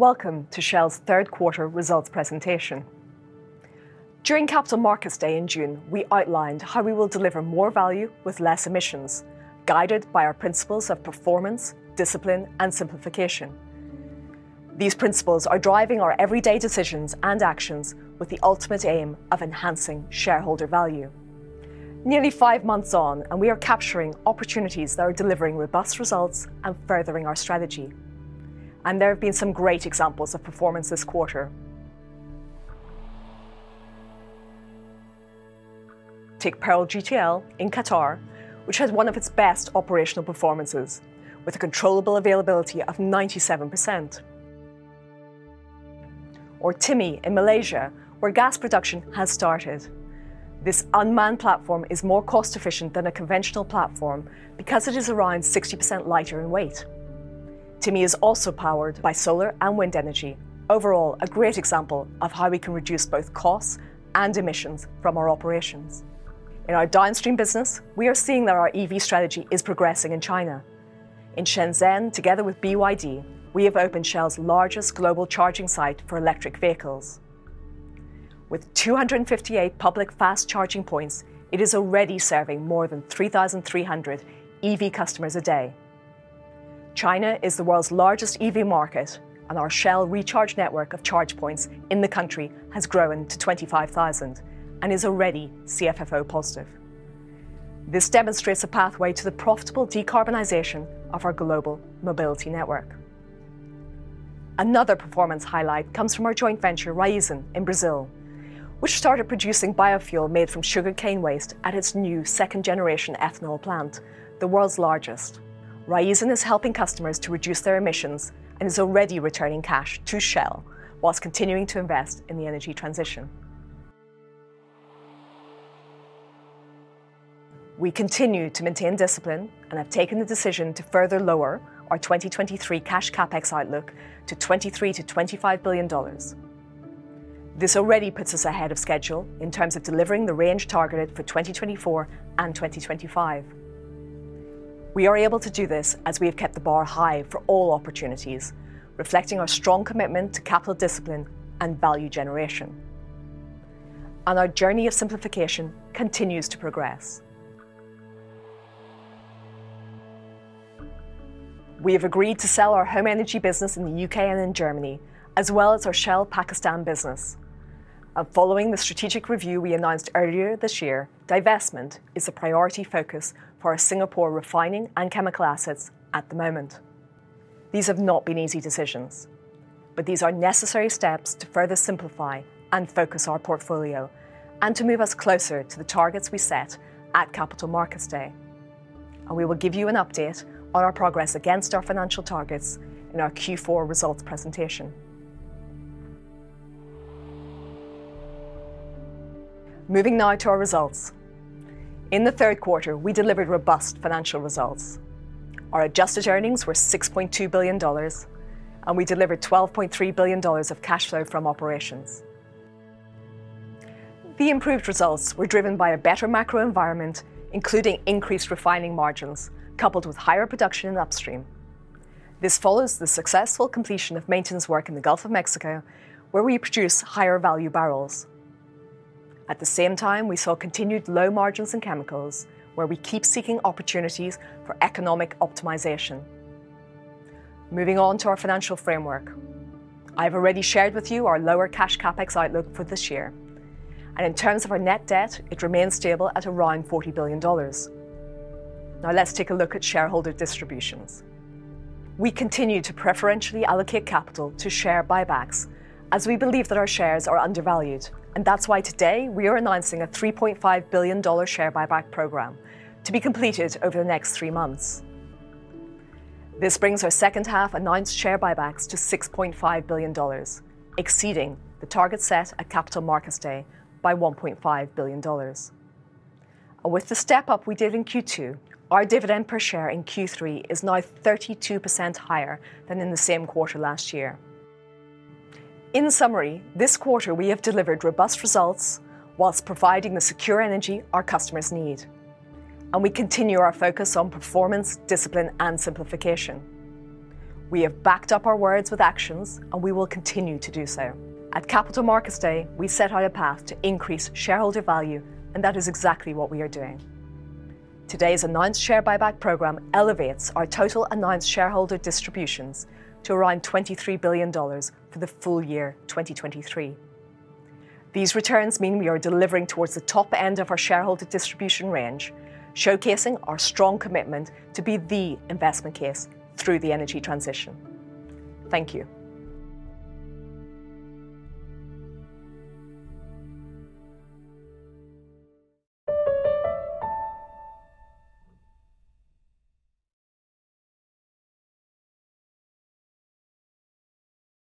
Welcome to Shell's third quarter results presentation. During Capital Markets Day in June, we outlined how we will deliver more value with less emissions, guided by our principles of performance, discipline, and simplification. These principles are driving our everyday decisions and actions with the ultimate aim of enhancing shareholder value. Nearly five months on, and we are capturing opportunities that are delivering robust results and furthering our strategy. And there have been some great examples of performance this quarter. Take Pearl GTL in Qatar, which had one of its best operational performances, with a controllable availability of 97%. Or Timi in Malaysia, where gas production has started. This unmanned platform is more cost-efficient than a conventional platform because it is around 60% lighter in weight. Timi is also powered by solar and wind energy. Overall, a great example of how we can reduce both costs and emissions from our operations. In our downstream business, we are seeing that our EV strategy is progressing in China. In Shenzhen, together with BYD, we have opened Shell's largest global charging site for electric vehicles. With 258 public fast charging points, it is already serving more than 3,300 EV customers a day. China is the world's largest EV market, and our Shell Recharge network of charge points in the country has grown to 25,000 and is already CFFO positive. This demonstrates a pathway to the profitable decarbonization of our global mobility network. Another performance highlight comes from our joint venture, Raízen, in Brazil, which started producing biofuel made from sugarcane waste at its new second-generation ethanol plant, the world's largest. Raízen is helping customers to reduce their emissions and is already returning cash to Shell whilst continuing to invest in the energy transition. We continue to maintain discipline and have taken the decision to further lower our 2023 cash CapEx outlook to $23 billion-$25 billion. This already puts us ahead of schedule in terms of delivering the range targeted for 2024 and 2025. We are able to do this as we have kept the bar high for all opportunities, reflecting our strong commitment to capital discipline and value generation. And our journey of simplification continues to progress. We have agreed to sell our home energy business in the UK and in Germany, as well as our Shell Pakistan business. And following the strategic review we announced earlier this year, divestment is a priority focus for our Singapore refining and chemical assets at the moment. These have not been easy decisions, but these are necessary steps to further simplify and focus our portfolio and to move us closer to the targets we set at Capital Markets Day. And we will give you an update on our progress against our financial targets in our Q4 results presentation. Moving now to our results. In the third quarter, we delivered robust financial results. Our adjusted earnings were $6.2 billion, and we delivered $12.3 billion of cash flow from operations. The improved results were driven by a better macro environment, including increased refining margins, coupled with higher production in upstream. This follows the successful completion of maintenance work in the Gulf of Mexico, where we produce higher value barrels. At the same time, we saw continued low margins in chemicals, where we keep seeking opportunities for economic optimization. Moving on to our financial framework. I've already shared with you our lower cash CapEx outlook for this year, and in terms of our net debt, it remains stable at around $40 billion. Now, let's take a look at shareholder distributions. We continue to preferentially allocate capital to share buybacks, as we believe that our shares are undervalued, and that's why today we are announcing a $3.5 billion share buyback program to be completed over the next three months. This brings our second half announced share buybacks to $6.5 billion, exceeding the target set at Capital Markets Day by $1.5 billion. With the step-up we did in Q2, our dividend per share in Q3 is now 32% higher than in the same quarter last year. In summary, this quarter, we have delivered robust results whilst providing the secure energy our customers need, and we continue our focus on performance, discipline, and simplification. We have backed up our words with actions, and we will continue to do so. At Capital Markets Day, we set out a path to increase shareholder value, and that is exactly what we are doing. Today's announced share buyback program elevates our total announced shareholder distributions to around $23 billion for the full year 2023. These returns mean we are delivering towards the top end of our shareholder distribution range, showcasing our strong commitment to be the investment case through the energy transition. Thank you.